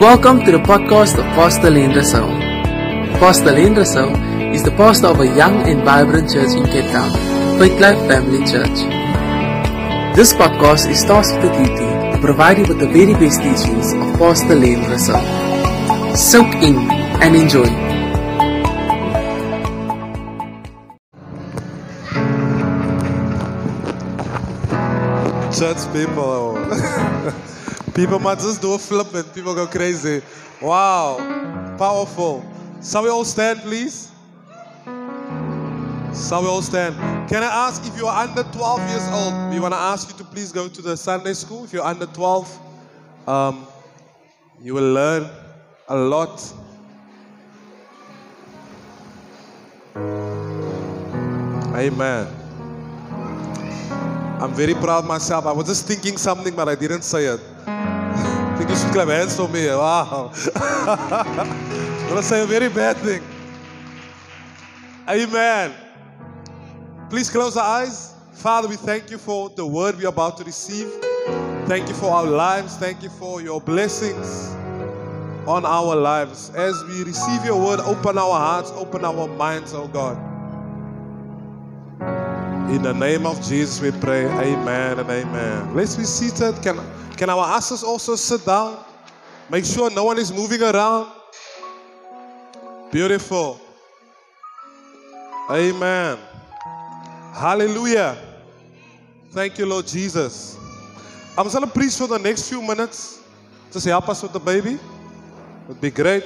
Welcome to the podcast of Pastor Lenn Ressou. Pastor Lenn Ressou is the pastor of a young and vibrant church in Cape Town, Faith Life Family Church. This podcast is tasked with the duty to provide you with the very best teachings of Pastor Lenn Ressou. Soak in and enjoy. Church people. people might just do a flip and people go crazy. Wow. Powerful. Shall we all stand, please? Shall we all stand? Can I ask if you are under 12 years old? We want to ask you to please go to the Sunday school. If you're under 12, um, you will learn a lot. Amen. I'm very proud of myself. I was just thinking something, but I didn't say it. I think you should clap hands for me. Wow. I'm going to say a very bad thing. Amen. Please close our eyes. Father, we thank you for the word we're about to receive. Thank you for our lives. Thank you for your blessings on our lives. As we receive your word, open our hearts, open our minds, oh God. In the name of Jesus, we pray. Amen and amen. Let's be seated. Can, can our ushers also sit down? Make sure no one is moving around. Beautiful. Amen. Hallelujah. Thank you, Lord Jesus. I'm going to preach for the next few minutes. Just help us with the baby. It would be great.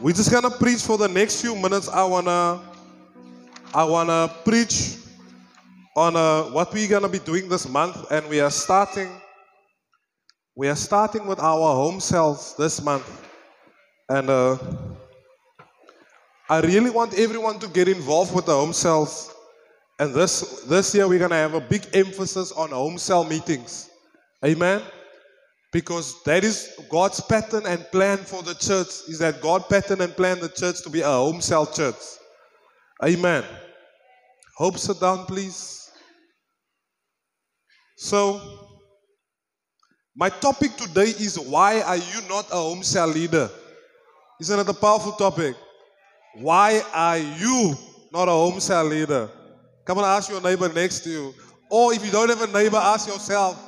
We're just gonna preach for the next few minutes. I wanna, I wanna preach on uh, what we're gonna be doing this month, and we are starting. We are starting with our home cells this month, and uh, I really want everyone to get involved with the home cells. And this this year we're gonna have a big emphasis on home cell meetings. Amen. Because that is God's pattern and plan for the church. Is that God pattern and plan the church to be a home cell church? Amen. Hope sit down, please. So, my topic today is why are you not a home cell leader? Isn't it a powerful topic? Why are you not a home cell leader? Come on, ask your neighbor next to you. Or if you don't have a neighbor, ask yourself,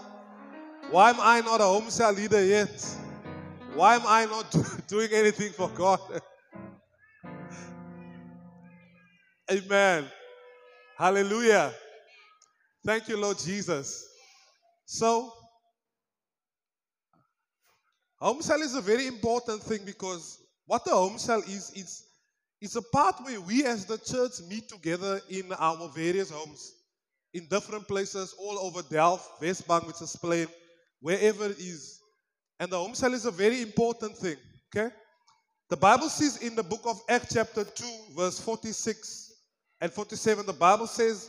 why am I not a home cell leader yet? Why am I not do- doing anything for God? Amen. Hallelujah. Thank you, Lord Jesus. So, home cell is a very important thing because what a home cell is, it's, it's a part where we as the church meet together in our various homes, in different places all over Delft, Westbank, Mitchell's Plain, wherever it is. And the home cell is a very important thing, okay? The Bible says in the book of Acts, chapter 2, verse 46 and 47, the Bible says,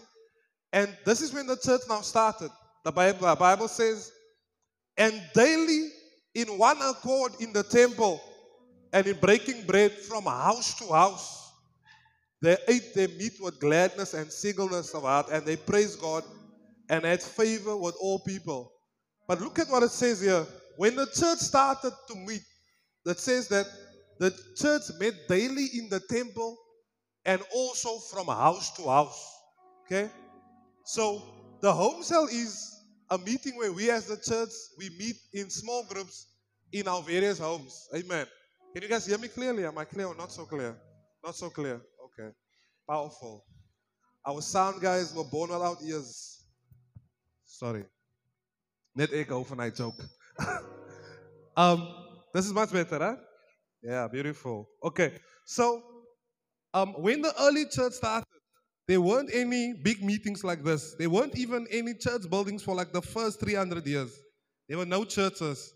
and this is when the church now started. The Bible, the Bible says, and daily in one accord in the temple and in breaking bread from house to house, they ate their meat with gladness and singleness of heart, and they praised God and had favor with all people. But look at what it says here. When the church started to meet, that says that the church met daily in the temple and also from house to house. Okay? So the home cell is a meeting where we as the church we meet in small groups in our various homes. Amen. Can you guys hear me clearly? Am I clear or not so clear? Not so clear. Okay. Powerful. Our sound guys were born without ears. Sorry. Net van hy joke. um, this is much better, huh? Yeah, beautiful. Okay, so um, when the early church started, there weren't any big meetings like this. There weren't even any church buildings for like the first 300 years. There were no churches.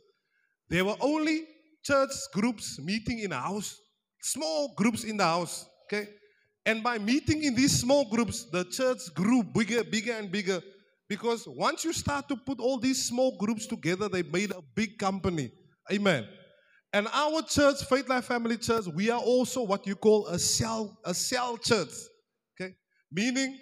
There were only church groups meeting in a house, small groups in the house. Okay, and by meeting in these small groups, the church grew bigger, bigger, and bigger. Because once you start to put all these small groups together, they made a big company. Amen. And our church, Faith Life Family Church, we are also what you call a cell, a cell church. Meaning,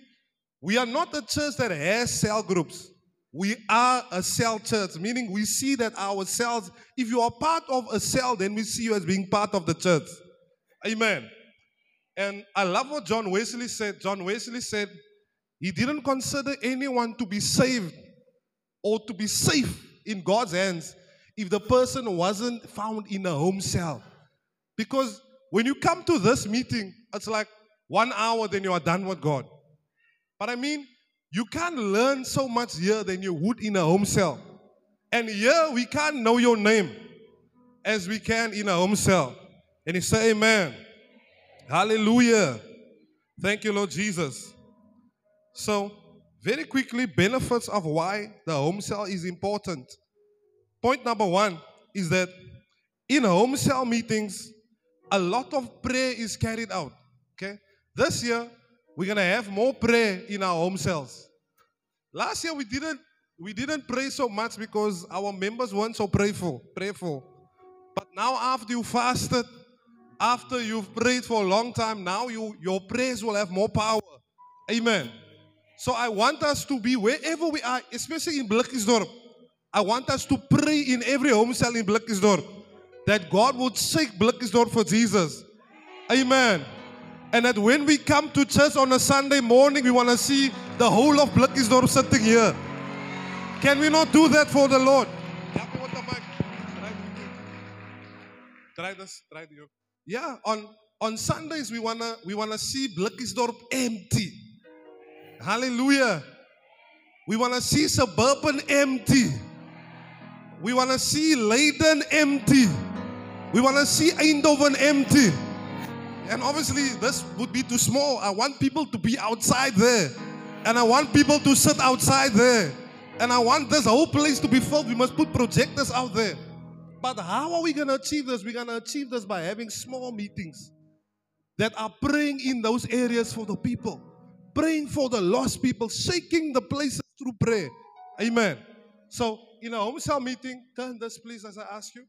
we are not a church that has cell groups. we are a cell church, meaning we see that our cells, if you are part of a cell, then we see you as being part of the church. Amen. And I love what John Wesley said. John Wesley said he didn't consider anyone to be saved or to be safe in God's hands if the person wasn't found in a home cell. Because when you come to this meeting, it's like one hour, then you are done with God. But I mean, you can't learn so much here than you would in a home cell. And here we can't know your name as we can in a home cell. And you say, Amen. Hallelujah. Thank you, Lord Jesus. So, very quickly, benefits of why the home cell is important. Point number one is that in home cell meetings, a lot of prayer is carried out. Okay? This year, we're gonna have more prayer in our home cells. Last year we didn't we didn't pray so much because our members weren't so prayerful, prayerful. But now after you fasted, after you've prayed for a long time, now you your prayers will have more power. Amen. So I want us to be wherever we are, especially in Blikkiesdorp. I want us to pray in every home cell in Blikkiesdorp that God would shake Blikkiesdorp for Jesus. Amen. And that when we come to church on a Sunday morning, we want to see the whole of Blikkiesdorp sitting here. Can we not do that for the Lord? Try this, try this. Yeah, on, on Sundays we wanna we wanna see Blikkiesdorp empty. Hallelujah. We wanna see suburban empty. We wanna see Leiden empty. We wanna see Eindhoven empty. And obviously, this would be too small. I want people to be outside there. And I want people to sit outside there. And I want this whole place to be filled. We must put projectors out there. But how are we going to achieve this? We're going to achieve this by having small meetings that are praying in those areas for the people, praying for the lost people, shaking the places through prayer. Amen. So, in a home cell meeting, turn this please as I ask you.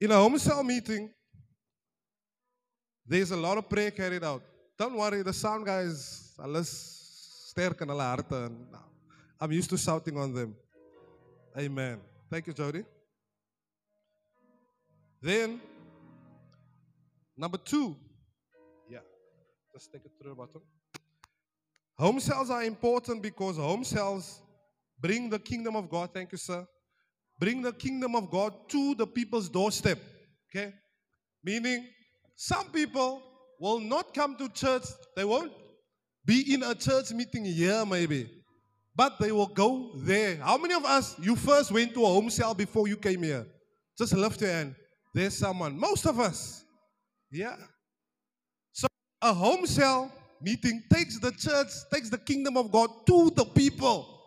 In a home cell meeting, there's a lot of prayer carried out. Don't worry, the sound guys, in hulle harte. I'm used to shouting on them. Amen. Thank you, Jody. Then, number two. Yeah, just take it to the bottom. Home cells are important because home cells bring the kingdom of God. Thank you, sir. Bring the kingdom of God to the people's doorstep. Okay? Meaning, some people will not come to church, they won't be in a church meeting here, maybe, but they will go there. How many of us, you first went to a home cell before you came here? Just lift your hand. There's someone. Most of us. Yeah. So a home cell meeting takes the church, takes the kingdom of God to the people.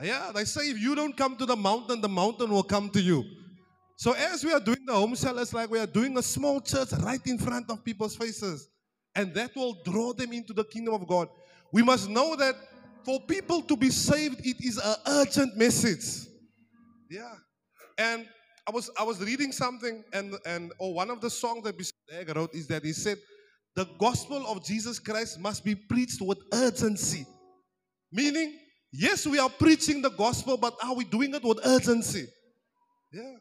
Yeah, they say if you don't come to the mountain, the mountain will come to you. So as we are doing the home cell, it's like we are doing a small church right in front of people's faces. And that will draw them into the kingdom of God. We must know that for people to be saved, it is an urgent message. Yeah. And I was I was reading something, and and or one of the songs that Bishop wrote is that he said, the gospel of Jesus Christ must be preached with urgency. Meaning, yes, we are preaching the gospel, but are we doing it with urgency? Yeah.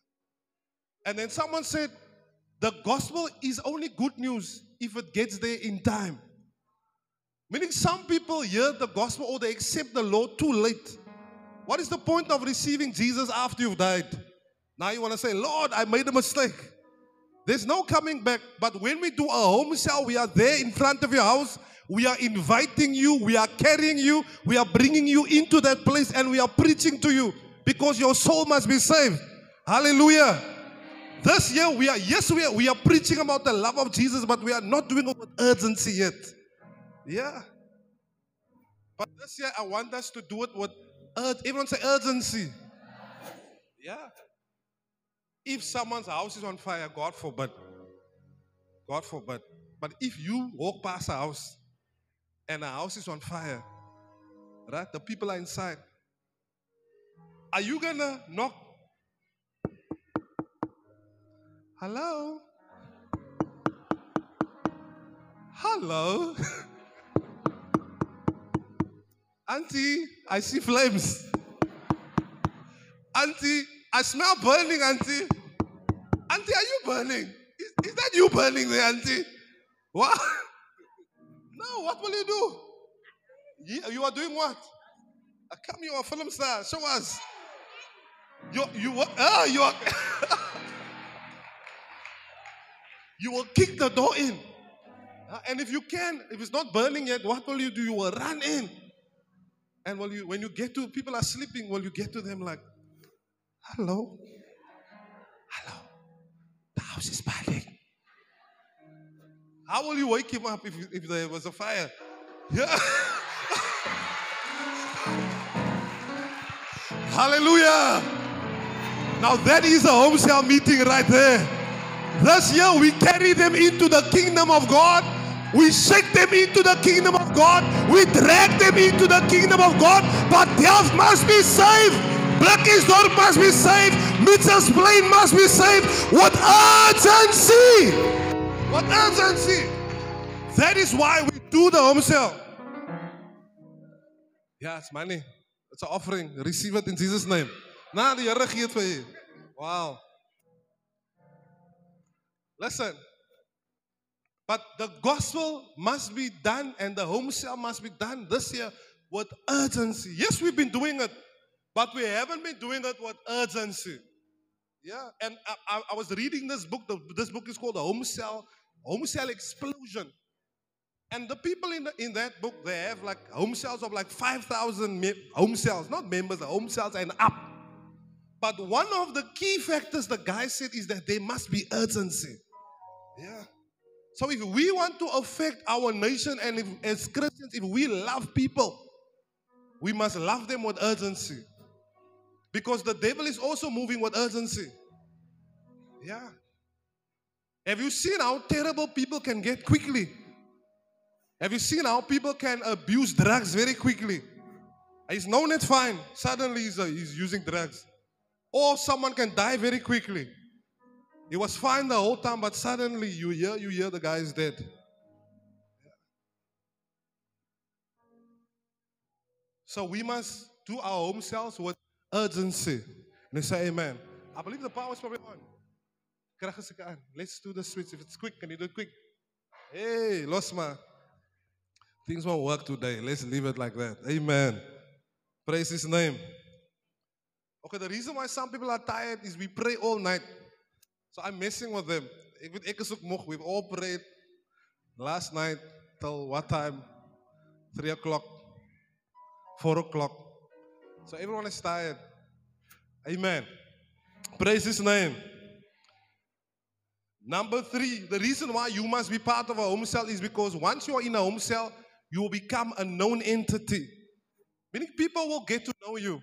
And then someone said, the gospel is only good news if it gets there in time. Meaning, some people hear the gospel or they accept the Lord too late. What is the point of receiving Jesus after you've died? Now you want to say, Lord, I made a mistake. There's no coming back. But when we do a home cell, we are there in front of your house. We are inviting you. We are carrying you. We are bringing you into that place and we are preaching to you because your soul must be saved. Hallelujah. This year, we are, yes, we are, we are preaching about the love of Jesus, but we are not doing it with urgency yet. Yeah. But this year, I want us to do it with, everyone say urgency. Yeah. If someone's house is on fire, God forbid. God forbid. But if you walk past a house and a house is on fire, right? The people are inside. Are you gonna knock Hello? Hello? Auntie, I see flames. Auntie, I smell burning, Auntie. Auntie, are you burning? Is, is that you burning there, Auntie? What? No, what will you do? You, you are doing what? Come, a film star. Show us. You, you, uh, you are. you will kick the door in. Uh, and if you can, if it's not burning yet, what will you do? You will run in. And will you, when you get to people are sleeping, will you get to them like, hello? Hello. The house is burning. How will you wake him up if, if there was a fire? Yeah. Hallelujah. Now that is a home cell meeting right there. This year we carry them into the kingdom of God. We shake them into the kingdom of God. We drag them into the kingdom of God. But Delft must be saved. Blikkiesdorp must be saved. Mitchell's Plain must be saved. What urgency. What urgency? That is why we do the home cell. Yeah, it's money. It's an offering. Receive it in Jesus' name. Nah, die Here gee dit vir u. Wow. Listen. But the gospel must be done and the home cell must be done this year with urgency. Yes, we've been doing it, but we haven't been doing it with urgency. Yeah, and I, I, I was reading this book. The, this book is called The Home Cell, Home Cell Explosion. And the people in, the, in that book, they have like home cells of like 5,000 me- home cells, not members, the home cells and up. But one of the key factors the guy said is that there must be urgency. Yeah. So if we want to affect our nation and if, as Christians, if we love people, we must love them with urgency. Because the devil is also moving with urgency. Yeah. Have you seen how terrible people can get quickly? Have you seen how people can abuse drugs very quickly? He's known it fine. Suddenly he's, uh, he's using drugs. Or someone can die very quickly. He was fine the whole time, but suddenly you hear, you hear the guy is dead. So we must do our home selves with urgency. And say amen. I believe the power is probably on. Let's do the switch. If it's quick, can you do it quick? Hey, Losma. Things won't work today. Let's leave it like that. Amen. Praise his name. Okay, the reason why some people are tired is we pray all night. So I'm messing with them. We've all prayed last night till what time? Three o'clock, four o'clock. So everyone is tired. Amen. Praise his name. Number three, the reason why you must be part of a home cell is because once you are in a home cell, you will become a known entity. Meaning people will get to know you.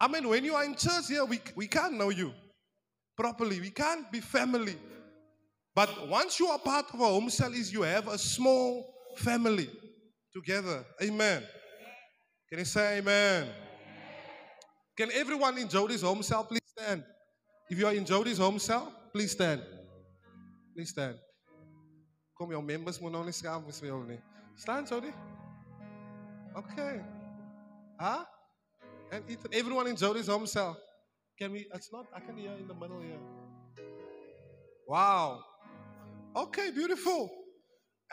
I mean, when you are in church here, we, we can't know you properly. We can't be family. But once you are part of a home cell, is you have a small family together. Amen. Can you say amen? Can everyone in Jody's home cell please stand? If you are in Jody's home cell, please stand. Please stand. Kom jou members moet nie. Stand, Jody. Okay. Huh? And everyone in Jody's home cell. Can we? It's not. I can hear in the middle here. Wow. Okay, beautiful.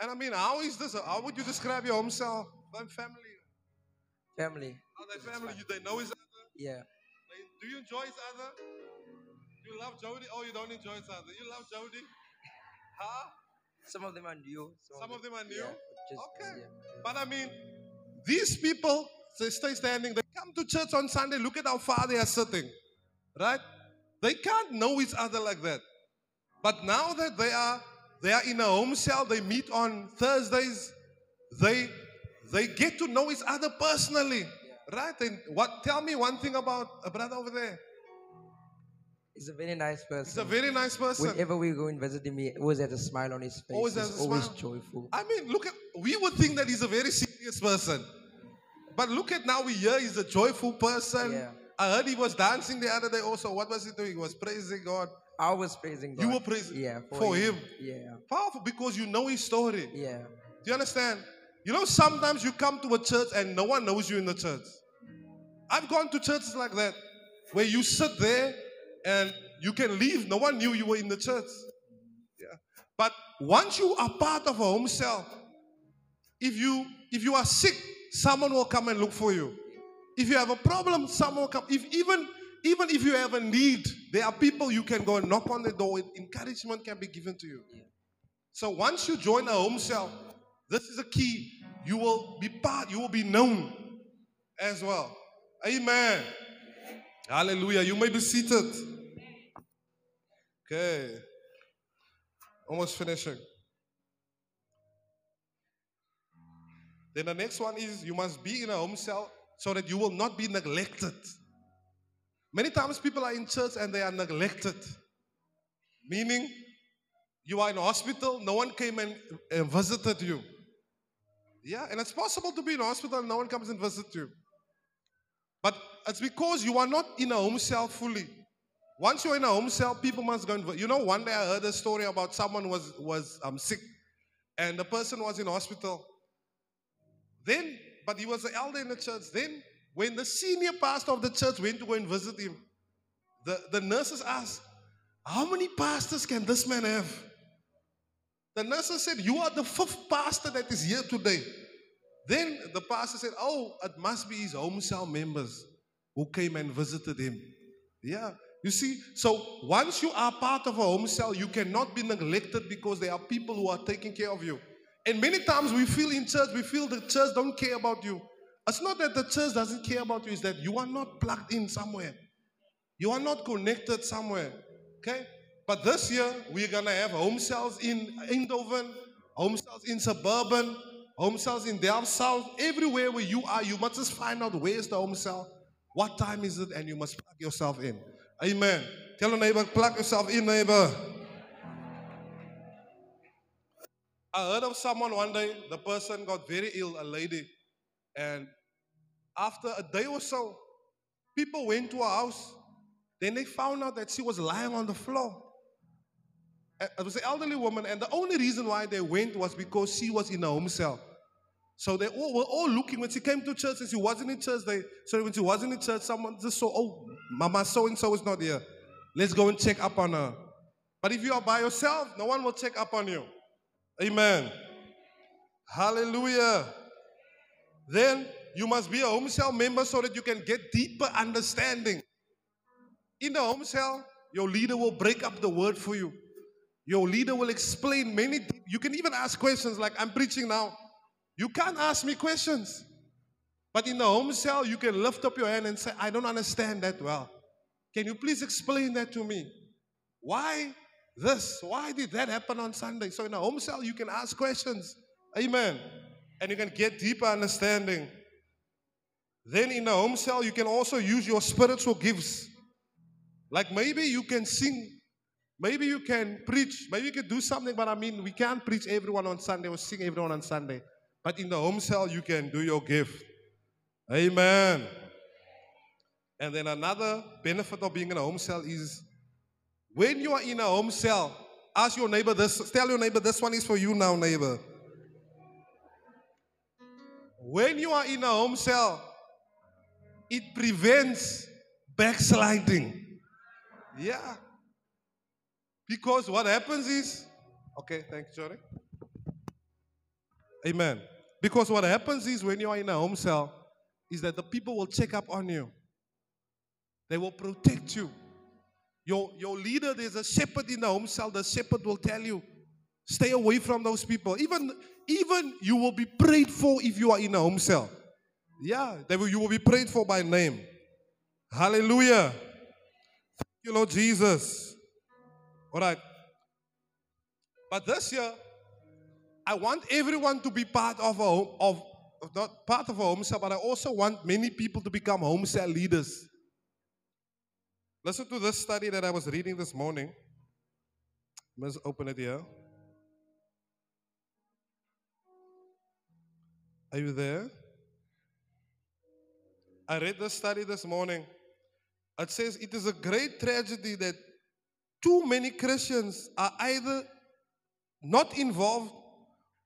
And I mean, how is this? How would you describe your home cell? Family. Family. Are they family? You, they know each other. Yeah. They, do you enjoy each other? You love Jody? Oh, you don't enjoy each other. You love Jody? Huh? Some of them are new. Some, of them are new. Yeah, just, Okay. yeah. But I mean, these people, they stay standing. They come to church on Sunday. Look at how far they are sitting. Right? They can't know each other like that. But now that they are they are in a home cell, they meet on Thursdays, they they get to know each other personally. Right? And what tell me one thing about a brother over there. He's a very nice person. He's a very nice person. Whenever we go and visit him, he always has a smile on his face. Always He's has a always smile. joyful. I mean, look at we would think that he's a very serious person. But look at now we hear he's a joyful person. Yeah. I heard he was dancing the other day also. What was he doing? He was praising God. I was praising God. You were praising yeah, for him. Yeah, Powerful because you know his story. yeah. Do you understand? You know, sometimes you come to a church and no one knows you in the church. I've gone to churches like that. where you sit there and you can leave. No one knew you were in the church. Yeah. But once you are part of a home cell, if you if you are sick, someone will come and look for you. If you have a problem, someone will come. If even even if you have a need, there are people you can go and knock on the door. Encouragement can be given to you. So once you join a home cell, this is a key. You will be part, you will be known as well. Amen. Hallelujah. You may be seated. Okay. Almost finishing. Then the next one is you must be in a home cell so that you will not be neglected. Many times people are in church and they are neglected. Meaning, you are in a hospital, no one came and, and visited you. Yeah, and it's possible to be in a hospital and no one comes and visits you. But it's because you are not in a home cell fully. Once you're in a home cell, people must go and. You know, one day I heard a story about someone was was um, sick, and the person was in hospital. Then, but he was the elder in the church. Then, when the senior pastor of the church went to go and visit him, the, the nurses asked, How many pastors can this man have? The nurses said, You are the fifth pastor that is here today. Then the pastor said, Oh, it must be his home cell members who came and visited him. Yeah. You see, so once you are part of a home cell, you cannot be neglected because there are people who are taking care of you. And many times we feel in church, we feel the church don't care about you. It's not that the church doesn't care about you, it's that you are not plugged in somewhere. You are not connected somewhere. Okay? But this year, we're going to have home cells in Eindhoven, home cells in Suburban, home cells in Delft South. Everywhere where you are, you must just find out where's the home cell, what time is it, and you must plug yourself in. Amen. Tell a neighbor, plug yourself in, neighbor. I heard of someone one day, the person got very ill, a lady. And after a day or so, people went to her house. Then they found out that she was lying on the floor. It was an elderly woman, and the only reason why they went was because she was in a home cell. So they all were all looking when she came to church and she wasn't in church. They so when she wasn't in church, someone just saw, oh, Mama so and so is not here. Let's go and check up on her. But if you are by yourself, no one will check up on you. Amen. Hallelujah. Then you must be a home cell member so that you can get deeper understanding. In the home cell, your leader will break up the word for you. Your leader will explain many. You can even ask questions like I'm preaching now. You can't ask me questions. But in the home cell, you can lift up your hand and say, I don't understand that well. Can you please explain that to me? Why this? Why did that happen on Sunday? So in a home cell, you can ask questions. Amen. And you can get deeper understanding. Then in a home cell, you can also use your spiritual gifts. Like maybe you can sing, maybe you can preach, maybe you can do something, but I mean, we can't preach everyone on Sunday or sing everyone on Sunday. But in the home cell, you can do your gift. Amen. And then another benefit of being in a home cell is when you are in a home cell, ask your neighbor this, tell your neighbor, this one is for you now, neighbor. When you are in a home cell, it prevents backsliding. Yeah. Because what happens is, okay, thanks, Johnny. Amen. Because what happens is when you are in a home cell, is that the people will check up on you. They will protect you. Your, your leader, there's a shepherd in the home cell, the shepherd will tell you, stay away from those people. Even, even you will be prayed for if you are in a home cell. Yeah, they will, you will be prayed for by name. Hallelujah. Thank you, Lord Jesus. All right. But this year, I want everyone to be part of a home, of not part of a home cell, but I also want many people to become home cell leaders. Listen to this study that I was reading this morning. Let's open it here. Are you there? I read this study this morning. It says it is a great tragedy that too many Christians are either not involved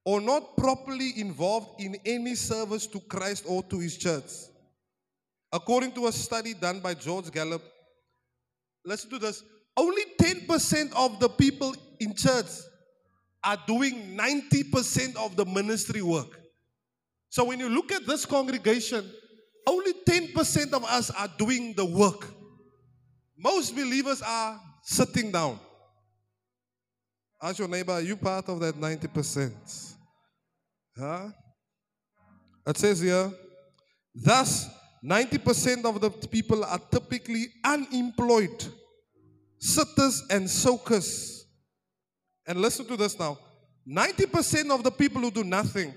or not properly involved in any service to Christ or to his church. according to a study done by George Gallup, listen to this only 10% of the people in church are doing 90% of the ministry work. So when you look at this congregation, only 10% of us are doing the work. Most believers are sitting down. Ask your neighbor, are you part of that 90%? Huh? It says here, thus 90% of the people are typically unemployed, sitters and soakers. And listen to this now 90% of the people who do nothing,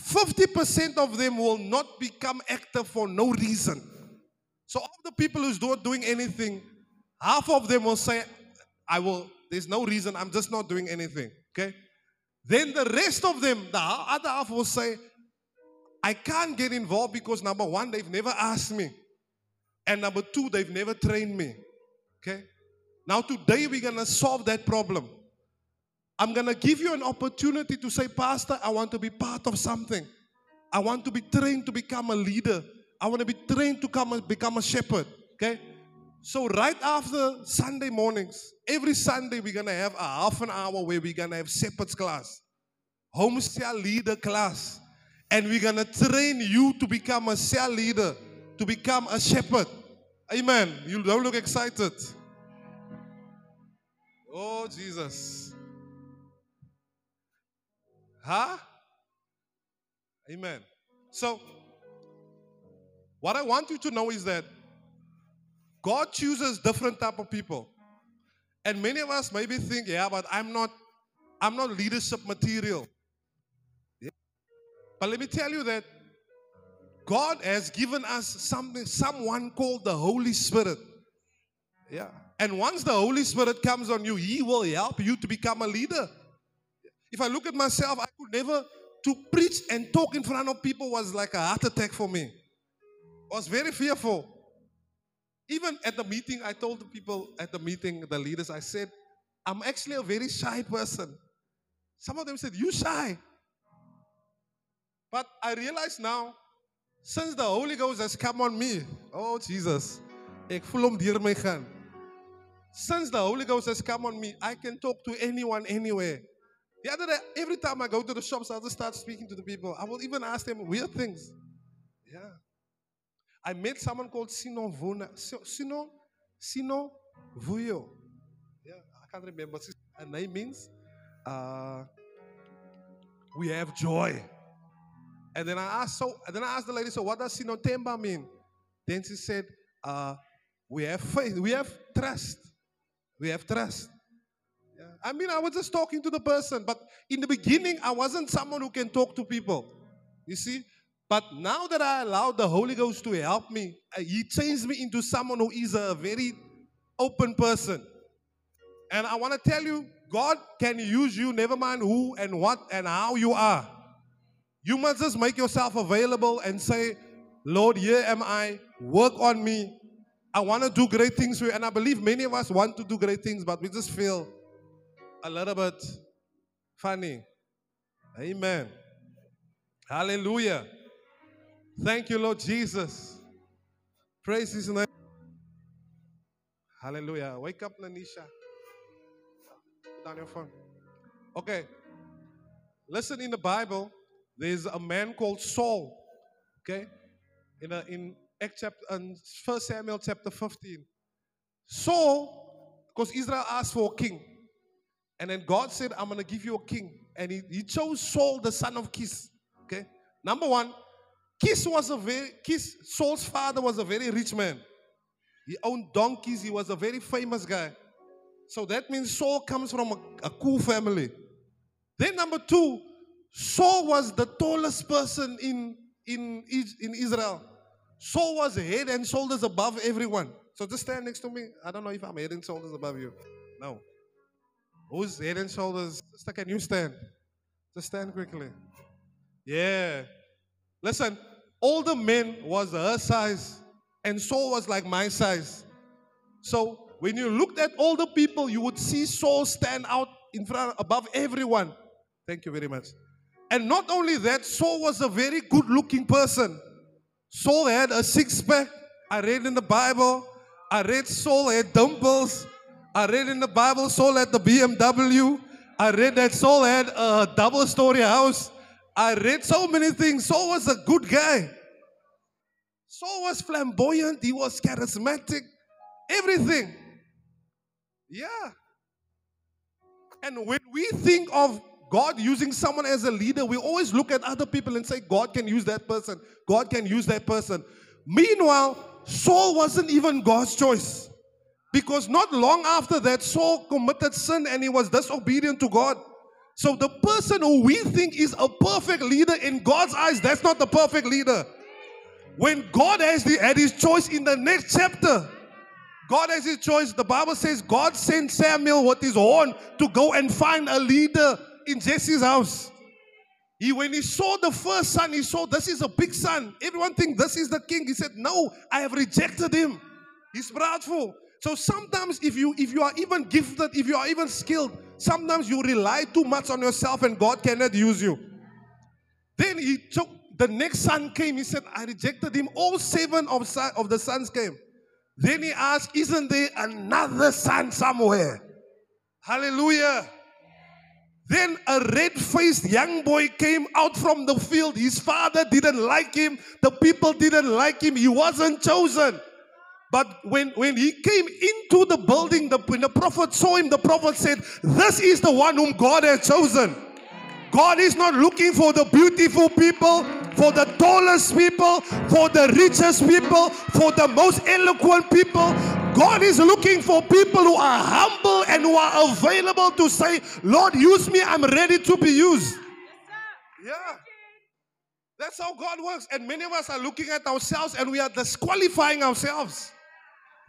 50% of them will not become active for no reason. So, of the people who's not doing anything, half of them will say, I will, there's no reason, I'm just not doing anything. Okay? Then the rest of them, the other half will say, I can't get involved because number one, they've never asked me. And number two, they've never trained me. Okay? Now, today we're going to solve that problem. I'm going to give you an opportunity to say, Pastor, I want to be part of something. I want to be trained to become a leader. I want to be trained to come become a shepherd. Okay? So, right after Sunday mornings, every Sunday we're going to have a half an hour where we're going to have shepherd's class, home leader class. And we're going to train you to become a cell leader, to become a shepherd. Amen. You don't look excited. Oh, Jesus. Huh? Amen. So, what I want you to know is that God chooses different type of people. And many of us maybe think, yeah, but I'm not I'm not leadership material. But let me tell you that God has given us something, someone called the Holy Spirit. Yeah. And once the Holy Spirit comes on you, He will help you to become a leader. If I look at myself, I could never to preach and talk in front of people was like a heart attack for me. I was very fearful. Even at the meeting, I told the people at the meeting, the leaders, I said, I'm actually a very shy person. Some of them said, You shy. But I realize now, since the Holy Ghost has come on me, oh Jesus. Since the Holy Ghost has come on me, I can talk to anyone anywhere. The other day, every time I go to the shops, I'll just start speaking to the people. I will even ask them weird things. Yeah. I met someone called Sino Vuna. Sino, Sino Vuyo. Yeah, I can't remember. Her name means uh, we have joy. And then I asked, so then I asked the lady, so what does Sino Temba mean? Then she said, uh, we have faith, we have trust. We have trust. Yeah. I mean, I was just talking to the person, but in the beginning, I wasn't someone who can talk to people. You see? But now that I allowed the Holy Ghost to help me, uh, He changed me into someone who is a very open person. And I want to tell you, God can use you, never mind who and what and how you are. You must just make yourself available and say, Lord, here am I, work on me. I want to do great things for you. And I believe many of us want to do great things, but we just feel a little bit funny. Amen. Hallelujah. Thank you, Lord Jesus. Praise His name. Hallelujah. Wake up, Lanisha. Put down your phone. Okay. Listen, in the Bible, there's a man called Saul. Okay? In, a, in chapter, in 1 Samuel chapter 15. Saul, because Israel asked for a king. And then God said, I'm going to give you a king. And he, he chose Saul, the son of Kish. Okay? Number one, Kish was a very, Kish, Saul's father was a very rich man. He owned donkeys. He was a very famous guy. So that means Saul comes from a, a cool family. Then number two, Saul was the tallest person in, in, in Israel. Saul was head and shoulders above everyone. So just stand next to me. I don't know if I'm head and shoulders above you. No. Who's head and shoulders? Sister, can you stand? Just stand quickly. Yeah. Listen, older men was her size, and Saul was like my size. So when you looked at older people, you would see Saul stand out in front above everyone. Thank you very much. And not only that, Saul was a very good looking person. Saul had a six pack. I read in the Bible. I read Saul had dimples. I read in the Bible Saul had the BMW. I read that Saul had a double story house. I read so many things. Saul was a good guy. Saul was flamboyant. He was charismatic. Everything. Yeah. And when we think of God using someone as a leader, we always look at other people and say, God can use that person. God can use that person. Meanwhile, Saul wasn't even God's choice. Because not long after that, Saul committed sin and he was disobedient to God. So the person who we think is a perfect leader in God's eyes, that's not the perfect leader. When God has the, had his choice in the next chapter, God has his choice. The Bible says God sent Samuel with his horn to go and find a leader in Jesse's house. He, when he saw the first son, he saw this is a big son. Everyone think this is the king. He said, No, I have rejected him. He's proudful. So sometimes if you if you are even gifted, if you are even skilled, sometimes you rely too much on yourself and God cannot use you. Then he took the next son came. He said, I rejected him. All seven of, of the sons came. Then he asked, Isn't there another son somewhere? Hallelujah. Then a red faced young boy came out from the field. His father didn't like him. The people didn't like him. He wasn't chosen. But when, when he came into the building, the, when the prophet saw him, the prophet said, This is the one whom God has chosen. God is not looking for the beautiful people, for the tallest people, for the richest people, for the most eloquent people. God is looking for people who are humble and who are available to say, Lord, use me, I'm ready to be used. Yeah. That's how God works. And many of us are looking at ourselves and we are disqualifying ourselves.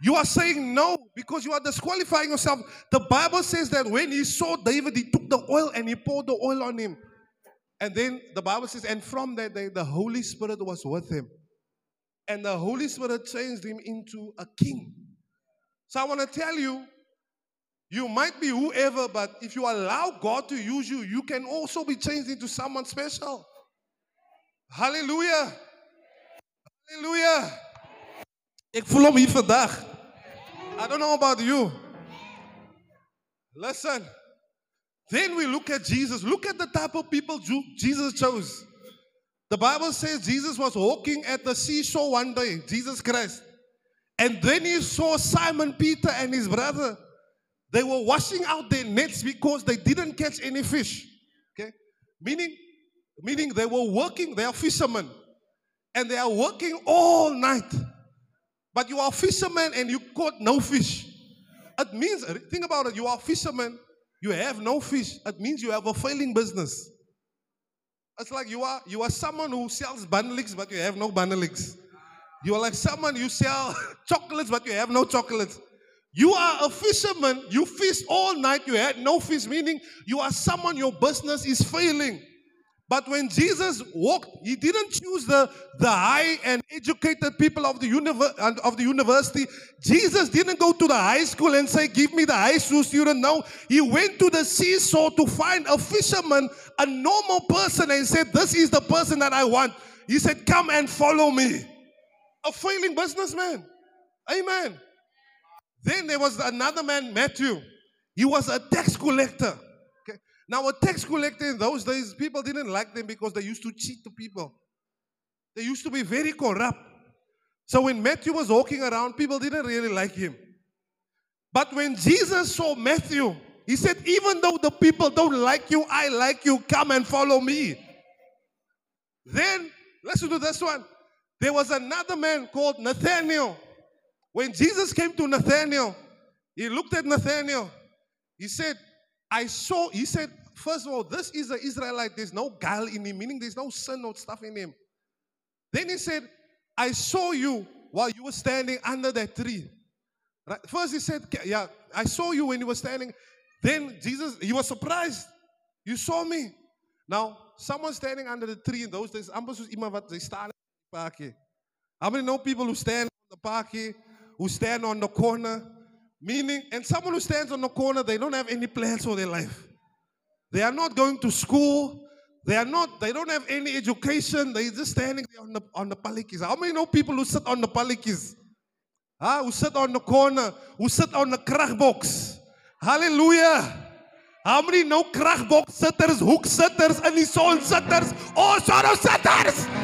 You are saying no because you are disqualifying yourself. The Bible says that when he saw David, he took the oil and he poured the oil on him. And then the Bible says, and from that day, the Holy Spirit was with him. And the Holy Spirit changed him into a king. So I want to tell you, you might be whoever, but if you allow God to use you, you can also be changed into someone special. Hallelujah. Hallelujah. Ik voel hem hier vandaag. I don't know about you. Listen. Then we look at Jesus. Look at the type of people Jesus chose. The Bible says Jesus was walking at the seashore one day, Jesus Christ. And then he saw Simon Peter and his brother. They were washing out their nets because they didn't catch any fish. Okay? Meaning, meaning they were working, they are fishermen. And they are working all night. But you are fishermen and you caught no fish. It means, think about it, you are fishermen, you have no fish. It means you have a failing business. It's like you are you are someone who sells bundles but you have no bundles. You are like someone you sell chocolates but you have no chocolates. You are a fisherman, you fish all night, you had no fish, meaning you are someone your business is failing. But when Jesus walked, he didn't choose the, the high and educated people of the, univer- of the university. Jesus didn't go to the high school and say, Give me the high school student. No, he went to the seashore to find a fisherman, a normal person, and said, This is the person that I want. He said, Come and follow me. A failing businessman. Amen. Then there was another man, Matthew. He was a tax collector. Now, a tax collector in those days, people didn't like them because they used to cheat the people. They used to be very corrupt. So when Matthew was walking around, people didn't really like him. But when Jesus saw Matthew, he said, Even though the people don't like you, I like you. Come and follow me. Then, listen to this one. There was another man called Nathaniel. When Jesus came to Nathaniel, he looked at Nathaniel. He said, I saw, he said, First of all, this is an Israelite. There's no guile in him, meaning there's no sin or stuff in him. Then he said, I saw you while you were standing under that tree. Right? First he said, Yeah, I saw you when you were standing. Then Jesus, he was surprised. You saw me. Now, someone standing under the tree in those days, soos iemand wat sy staan in How many know people who stand on the parkie, who stand on the corner? Meaning, and someone who stands on the corner, they don't have any plans for their life. They are not going to school. They are not, they don't have any education. They're just standing on the, on the palikis. How many know people who sit on the palikis? Huh? Ah, who sit on the corner? Who sit on the kragbox? Hallelujah. How many know kragbox sitters, hoek sitters, in die son sitters, oh shadow sitters?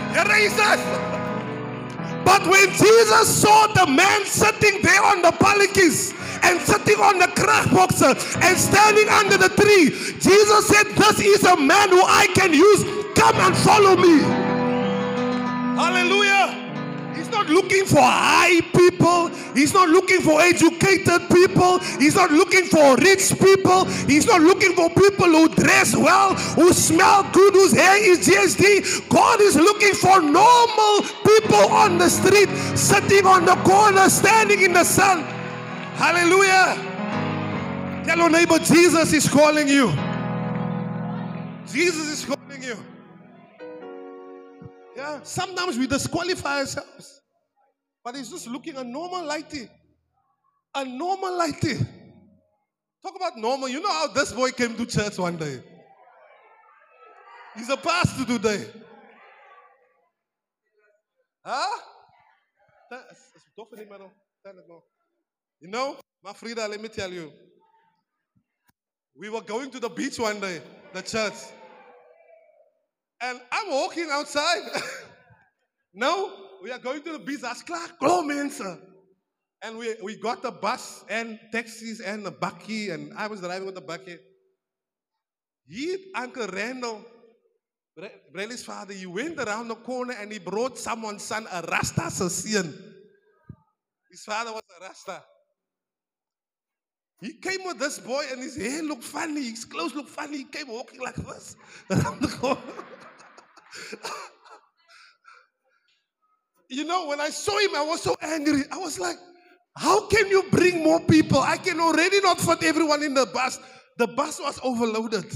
But when Jesus saw the man sitting there on the palikis and sitting on the kragboxer and standing under the tree, Jesus said, This is a man who I can use. Come and follow me. Hallelujah. He's not looking for high people. He's not looking for educated people. He's not looking for rich people. He's not looking for people who dress well, who smell good, whose hair is GSD. God is looking for normal people on the street, sitting on the corner, standing in the sun. Hallelujah. Tell your neighbor, Jesus is calling you. Jesus is calling. Yeah, sometimes we disqualify ourselves. But it's just looking a normal lighty. A normal lighty. Talk about normal. You know how this boy came to church one day? He's a pastor today. Huh? You know, my Frida, let me tell you. We were going to the beach one day, the church. And I'm walking outside. now we are going to the klaar, glo mensen. And we, we got the bus and taxis and the bakkie. And I was driving with the bakkie. He, Uncle Randall, Brelly's father, he went around the corner and he brought someone's son a Rasta Sicilian. His father was a Rasta. He came with this boy and his hair looked funny, his clothes looked funny. He came walking like this around the corner. You know, when I saw him, I was so angry. I was like, how can you bring more people? I can already not fit everyone in the bus. The bus was overloaded.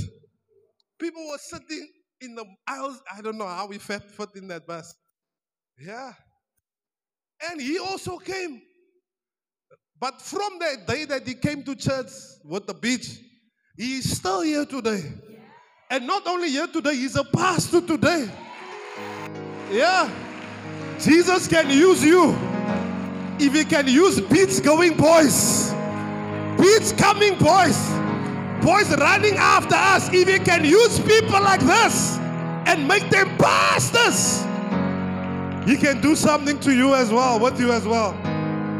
People were sitting in the aisles. I don't know how we fit, fit in that bus. Yeah. And he also came. But from that day that he came to church with the beach, he is still here today. And not only here today, he's a pastor today. Yeah. Jesus can use you. If he can use beats going boys, beats coming boys, boys running after us, if he can use people like this and make them pastors, he can do something to you as well, with you as well.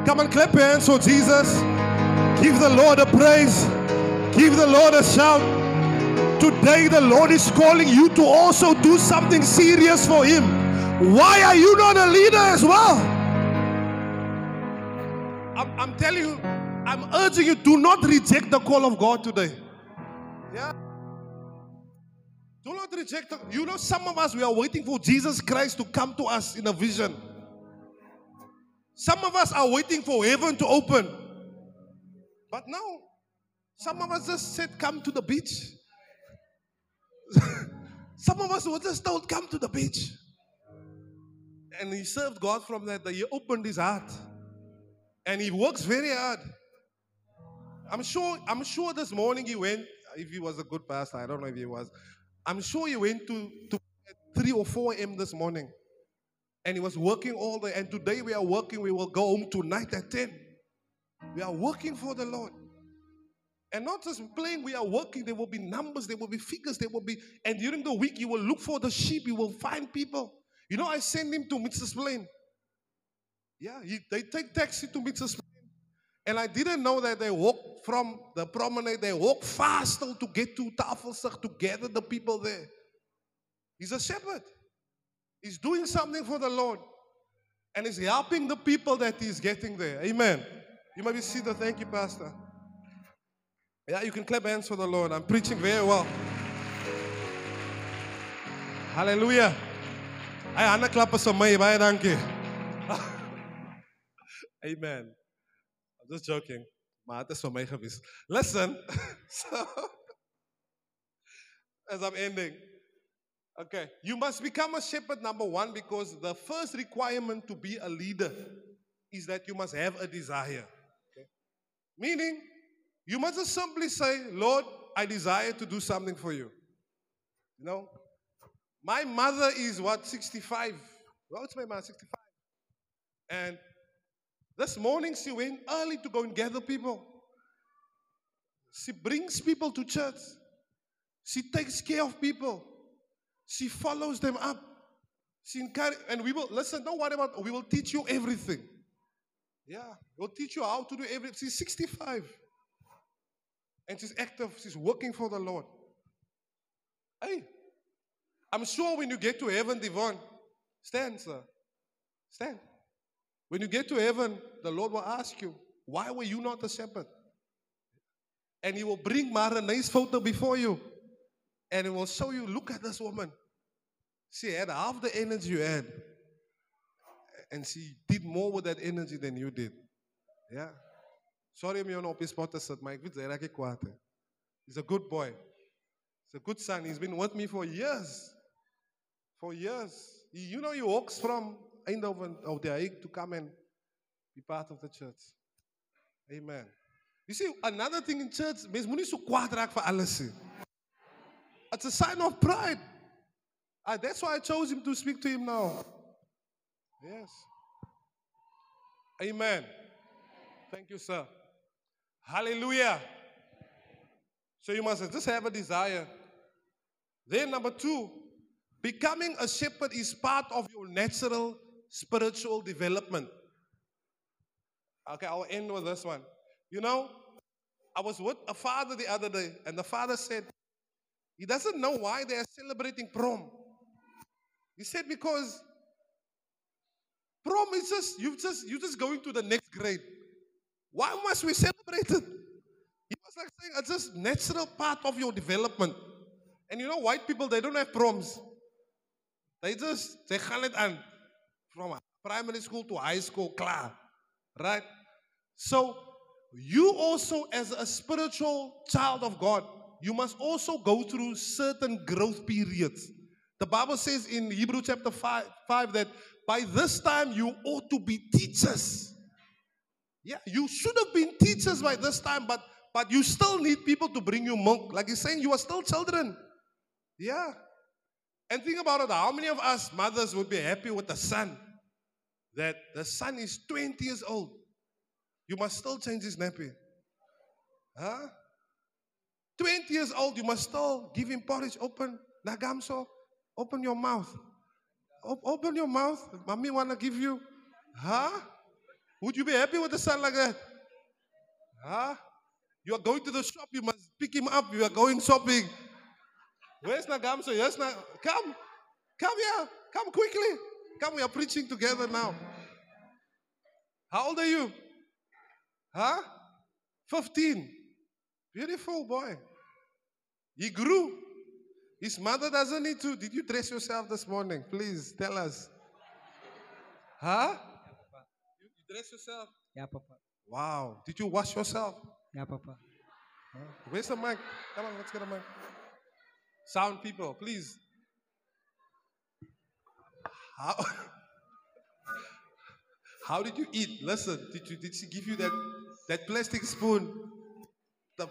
Come and clap your hands for Jesus. Give the Lord a praise. Give the Lord a shout. Today, the Lord is calling you to also do something serious for Him. Why are you not a leader as well? I'm, I'm telling you, I'm urging you, do not reject the call of God today. Yeah. Do not reject. The, you know, some of us, we are waiting for Jesus Christ to come to us in a vision. Some of us are waiting for heaven to open. But now, some of us just said, Come to the beach. Some of us were just told, come to the beach. And he served God from that. He opened his heart. And he works very hard. I'm sure, I'm sure this morning he went, if he was a good pastor, I don't know if he was. I'm sure he went to, to 3 or 4 a.m. this morning. And he was working all day. And today we are working. We will go home tonight at 10. We are working for the Lord. And not just playing, we are working. There will be numbers, there will be figures, there will be. And during the week, you will look for the sheep, you will find people. You know, I send him to Mitchell's Plain. Yeah, he, they take taxi to Mitchell's Plain. And I didn't know that they walk from the promenade, they walk fast to get to Tafelsig to gather the people there. He's a shepherd. He's doing something for the Lord. And he's helping the people that he's getting there. Amen. You might be seated. Thank you, Pastor. Yeah, you can clap hands for the Lord. I'm preaching very well. Hallelujah. I Hy ander klappe vir my baie dankie. Amen. I'm just joking. Maar is vir my. Listen. so as I'm ending. Okay, you must become a shepherd number 1 because the first requirement to be a leader is that you must have a desire. Okay? Meaning you must just simply say, Lord, I desire to do something for you. You know? My mother is what, 65? What's my mother? 65. And this morning she went early to go and gather people. She brings people to church. She takes care of people. She follows them up. She encourage, and we will listen. Don't worry about. We will teach you everything. Yeah, we'll teach you how to do everything. She's 65, and she's active. She's working for the Lord. Hey, I'm sure when you get to heaven, Devon, stand, sir, stand. When you get to heaven, the Lord will ask you, "Why were you not a shepherd?" And He will bring Mara nice photo before you, and He will show you, "Look at this woman." She had half the energy you had. And she did more with that energy than you did. Yeah. Sorry spot te sit, maar ek weet hy raak kwaad. He's a good boy. He's a good son. He's been with me for years. For years. He, you know he walks from Eindhoven of the Hague to come and be part of the church. Amen. You see, another thing in church, mens so kwaad raak. It's a sign of pride. Ah, that's why I chose him to speak to him now. Yes. Amen. Thank you, sir. Hallelujah. So you must just have a desire. Then, number two, becoming a shepherd is part of your natural spiritual development. Okay, I'll end with this one. You know, I was with a father the other day, and the father said he doesn't know why they are celebrating prom. He said because prom is just you just you just going to the next grade. Why must we celebrate it? He was like saying it's just natural part of your development. And you know, white people they don't have proms. They just they gaan it aan from primary school to high school, klaar. Right? So you also as a spiritual child of God, you must also go through certain growth periods. The Bible says in Hebrew chapter 5, 5 that by this time you ought to be teachers. Yeah, you should have been teachers by this time, but but you still need people to bring you milk. Like he's saying, you are still children. Yeah. And think about it, how many of us mothers would be happy with the son? That the son is 20 years old. You must still change his nappy. Huh? 20 years old, you must still give him porridge open. Nagamso, open your mouth. O- open your mouth. Mommy wanna give you. Huh? Would you be happy with a son like that? Huh? You are going to the shop, you must pick him up. You are going shopping. Where's Nagamso? Yes, na- come. Come here. Come quickly. Come, we are preaching together now. How old are you? Huh? 15. Beautiful boy. He grew. His mother doesn't need to. Did you dress yourself this morning? Please tell us. Huh? Dress yourself? Yeah, Papa. Wow. Did you wash yourself? Yeah, Papa. Where's the mic? Come on, let's get a mic. Sound people, please. How, how did you eat? Listen, did you did she give you that that plastic spoon? The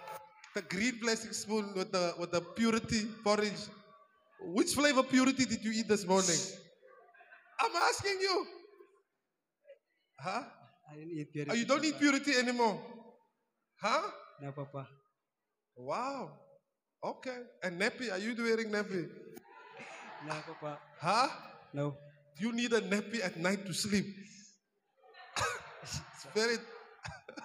the green plastic spoon with the with the purity porridge. Which flavor purity did you eat this morning? I'm asking you. Huh? I didn't eat good. Oh, you don't eat purity anymore. Huh? No, Papa. Wow. Okay. And nappy, are you wearing nappy? No, Papa. Huh? No. You need a nappy at night to sleep. it's very,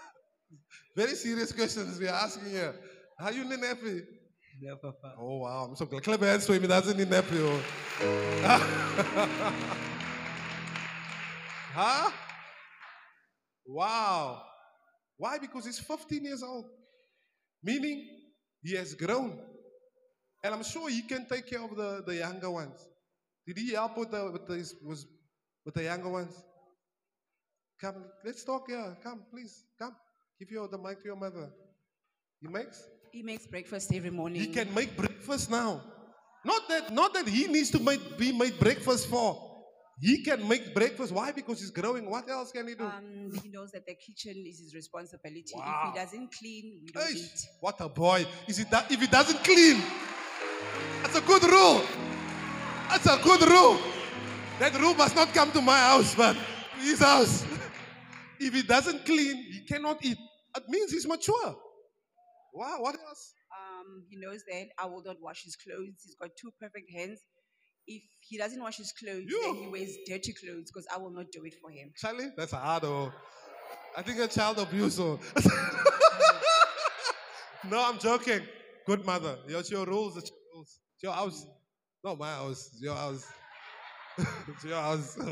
very serious questions we are asking here. Are you need nappy? No, Papa. Oh wow, I'm so glad. Clap hands for him. He doesn't need nappy. Oh. huh? Wow. Why? Because he's 15 years old. Meaning he has grown. And I'm sure he can take care of the, the younger ones. Did he help with the with the, was, with the younger ones? Come, let's talk here. Come, please. Come. Give your the mic to your mother. He makes? He makes breakfast every morning. He can make breakfast now. Not that, not that he needs to make, be made breakfast for. He can make breakfast. Why? Because he's growing. What else can he do? Um, he knows that the kitchen is his responsibility. Wow. If he doesn't clean, we don't Hey, eat. what a boy. Is it that if he doesn't clean? That's a good rule. That's a good rule. That rule must not come to my house, but his house. If he doesn't clean, he cannot eat. It means he's mature. Wow, what else? Um, he knows that I will not wash his clothes. He's got two perfect hands. If he doesn't wash his clothes, then he wears dirty clothes because I will not do it for him. Charlie, that's a hard oh. I think a child abuse. Oh. no, I'm joking. Good mother. It's your rules. It's your rules. It's your house. Not my house. It's your house. it's your house.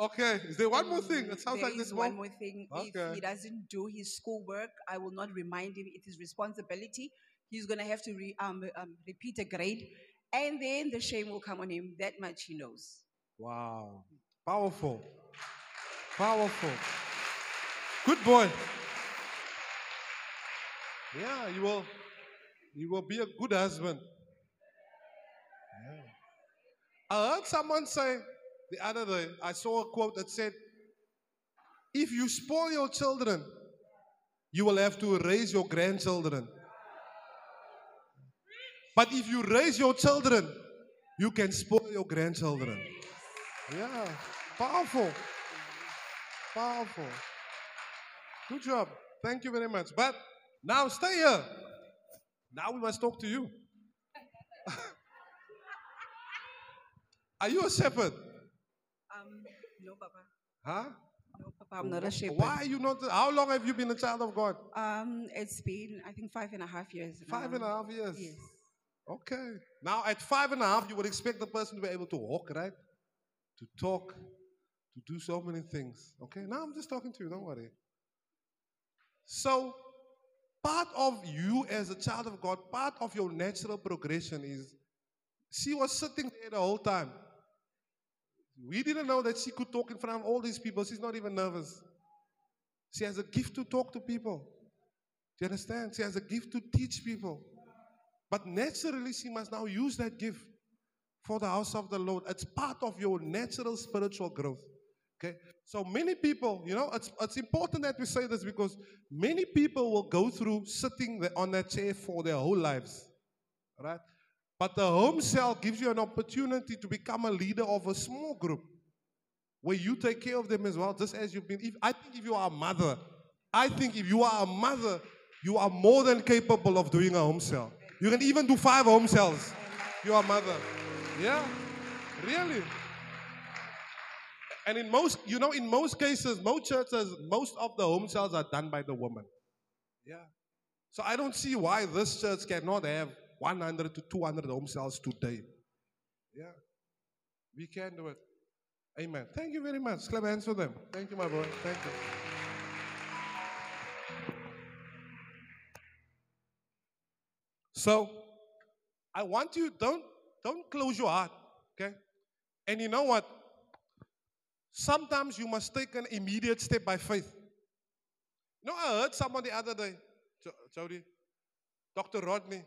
okay. Is there one more thing? It sounds There like is this one more. more thing. If Okay. he doesn't do his schoolwork, I will not remind him. It is responsibility. He's going to have to re, um, um, repeat a grade, and then the shame will come on him. That much he knows. Wow. Powerful. Powerful. Good boy. Yeah, you will you will be a good husband. Yeah. I heard someone say the other day, I saw a quote that said, if you spoil your children, you will have to raise your grandchildren. But if you raise your children, you can spoil your grandchildren. Yeah, powerful. Powerful. Good job. Thank you very much. But now stay here. Now we must talk to you. Are you a shepherd? Um, no, Papa. Huh? No, Papa. I'm not a shepherd. Why are you not? How long have you been a child of God? Um, it's been, I think, five and a half years. Five and a now. half years. Yes. Okay. Now, at five and a half, you would expect the person to be able to walk, right? To talk, to do so many things. Okay. Now I'm just talking to you. Don't worry. So, part of you as a child of God, part of your natural progression is she was sitting there the whole time. We didn't know that she could talk in front of all these people. She's not even nervous. She has a gift to talk to people. Do you understand? She has a gift to teach people. But naturally, she must now use that gift for the house of the Lord. It's part of your natural spiritual growth. Okay? So many people, you know, it's, it's important that we say this because many people will go through sitting on that chair for their whole lives. Right? But the home cell gives you an opportunity to become a leader of a small group where you take care of them as well, just as you've been. If, I think if you are a mother, I think if you are a mother, you are more than capable of doing a home cell. You can even do five home cells. You are mother. Yeah, really. And in most, you know, in most cases, most churches, most of the home cells are done by the woman. Yeah. So I don't see why this church cannot have 100 to 200 home cells today. Yeah. We can do it. Amen. Thank you very much. Clap hands for them. Thank you, my boy. Thank you. So, I want you don't don't close your heart, okay? And you know what? Sometimes you must take an immediate step by faith. You know, I heard someone the other day, Jo- Jody, Dr. Rodney.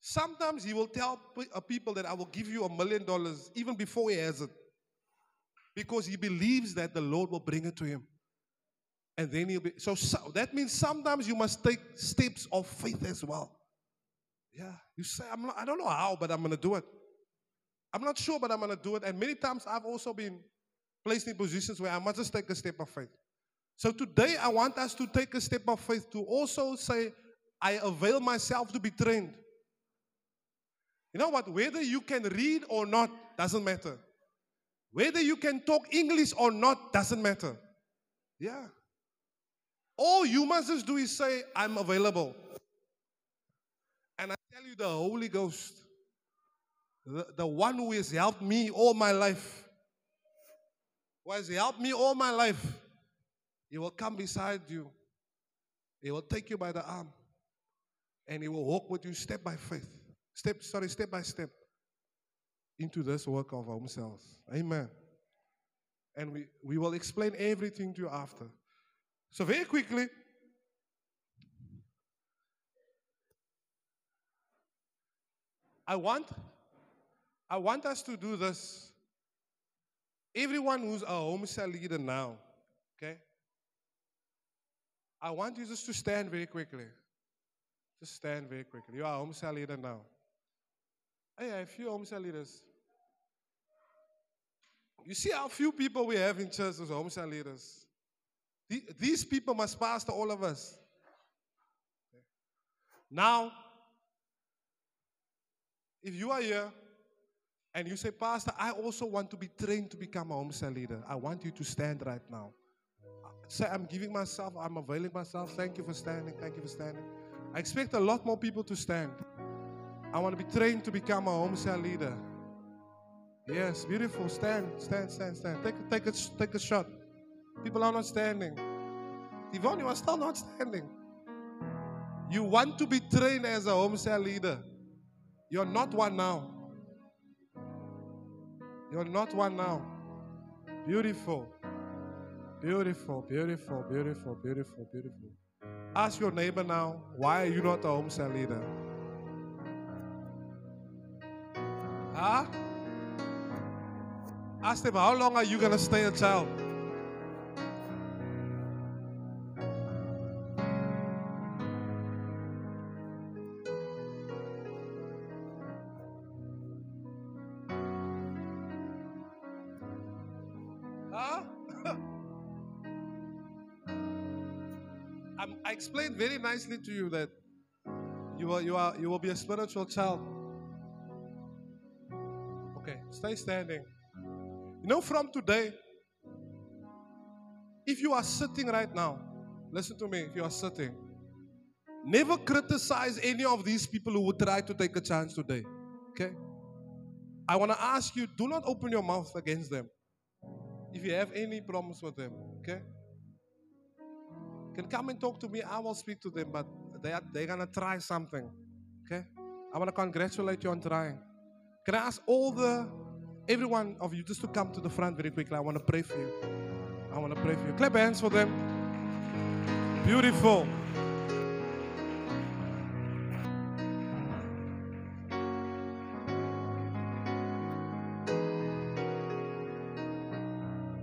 Sometimes he will tell uh, people that I will give you a million dollars even before he has it. Because he believes that the Lord will bring it to him. And then he'll be. So, so that means sometimes you must take steps of faith as well. Yeah. You say, I'm not, I don't know how, but I'm going to do it. I'm not sure, but I'm going to do it. And many times I've also been placed in positions where I must just take a step of faith. So today I want us to take a step of faith to also say, I avail myself to be trained. You know what? Whether you can read or not doesn't matter. Whether you can talk English or not doesn't matter. Yeah. All you must just do is say, I'm available. Tell you, the Holy Ghost, the, the one who has helped me all my life, who has helped me all my life, he will come beside you. He will take you by the arm. And he will walk with you step by faith. Step, sorry, step by step into this work of ourselves. Amen. And we, we will explain everything to you after. So very quickly, I want, I want us to do this. Everyone who's a home cell leader now, okay? I want you just to stand very quickly. Just stand very quickly. You are a home cell leader now. Oh, hey, a few home cell leaders. You see how few people we have in church as home cell leaders. These people must pastor all of us. Now, if you are here and you say, Pastor, I also want to be trained to become a home cell leader, I want you to stand right now. Say, I'm giving myself, I'm availing myself. Thank you for standing. Thank you for standing. I expect a lot more people to stand. I want to be trained to become a home cell leader. Yes, beautiful. Stand, stand, stand, stand. Take, take, a, take a shot. People are not standing. Yvonne, you are still not standing. You want to be trained as a home cell leader. You're not one now. You're not one now. Beautiful. Beautiful, beautiful, beautiful, beautiful, beautiful. Ask your neighbor now, why are you not a home cell leader? Huh? Ask them, how long are you going to stay a child? Explained very nicely to you that you are, you are you will be a spiritual child. Okay, stay standing. You know, from today, if you are sitting right now, listen to me. If you are sitting, never criticize any of these people who would try to take a chance today. Okay? I want to ask you: Do not open your mouth against them. If you have any problems with them, okay? Can come and talk to me. I will speak to them, but they are they're gonna try something. Okay? I wanna congratulate you on trying. Can I ask all the everyone of you just to come to the front very quickly? I wanna pray for you. I wanna pray for you. Clap hands for them. Beautiful.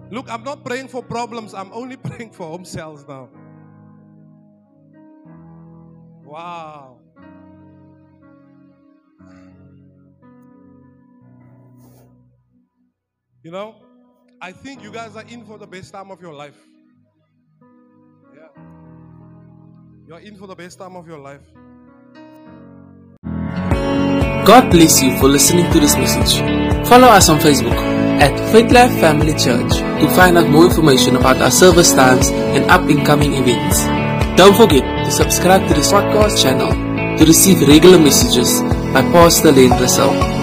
Look, I'm not praying for problems. I'm only praying for home now. Wow. You know, I think you guys are in for the best time of your life. Yeah. You're in for the best time of your life. God bless you for listening to this message. Follow us on Facebook at Faith Life Family Church to find out more information about our service times and up and coming events. Don't forget to subscribe to this podcast channel to receive regular messages by Pastor Lenn Ressou.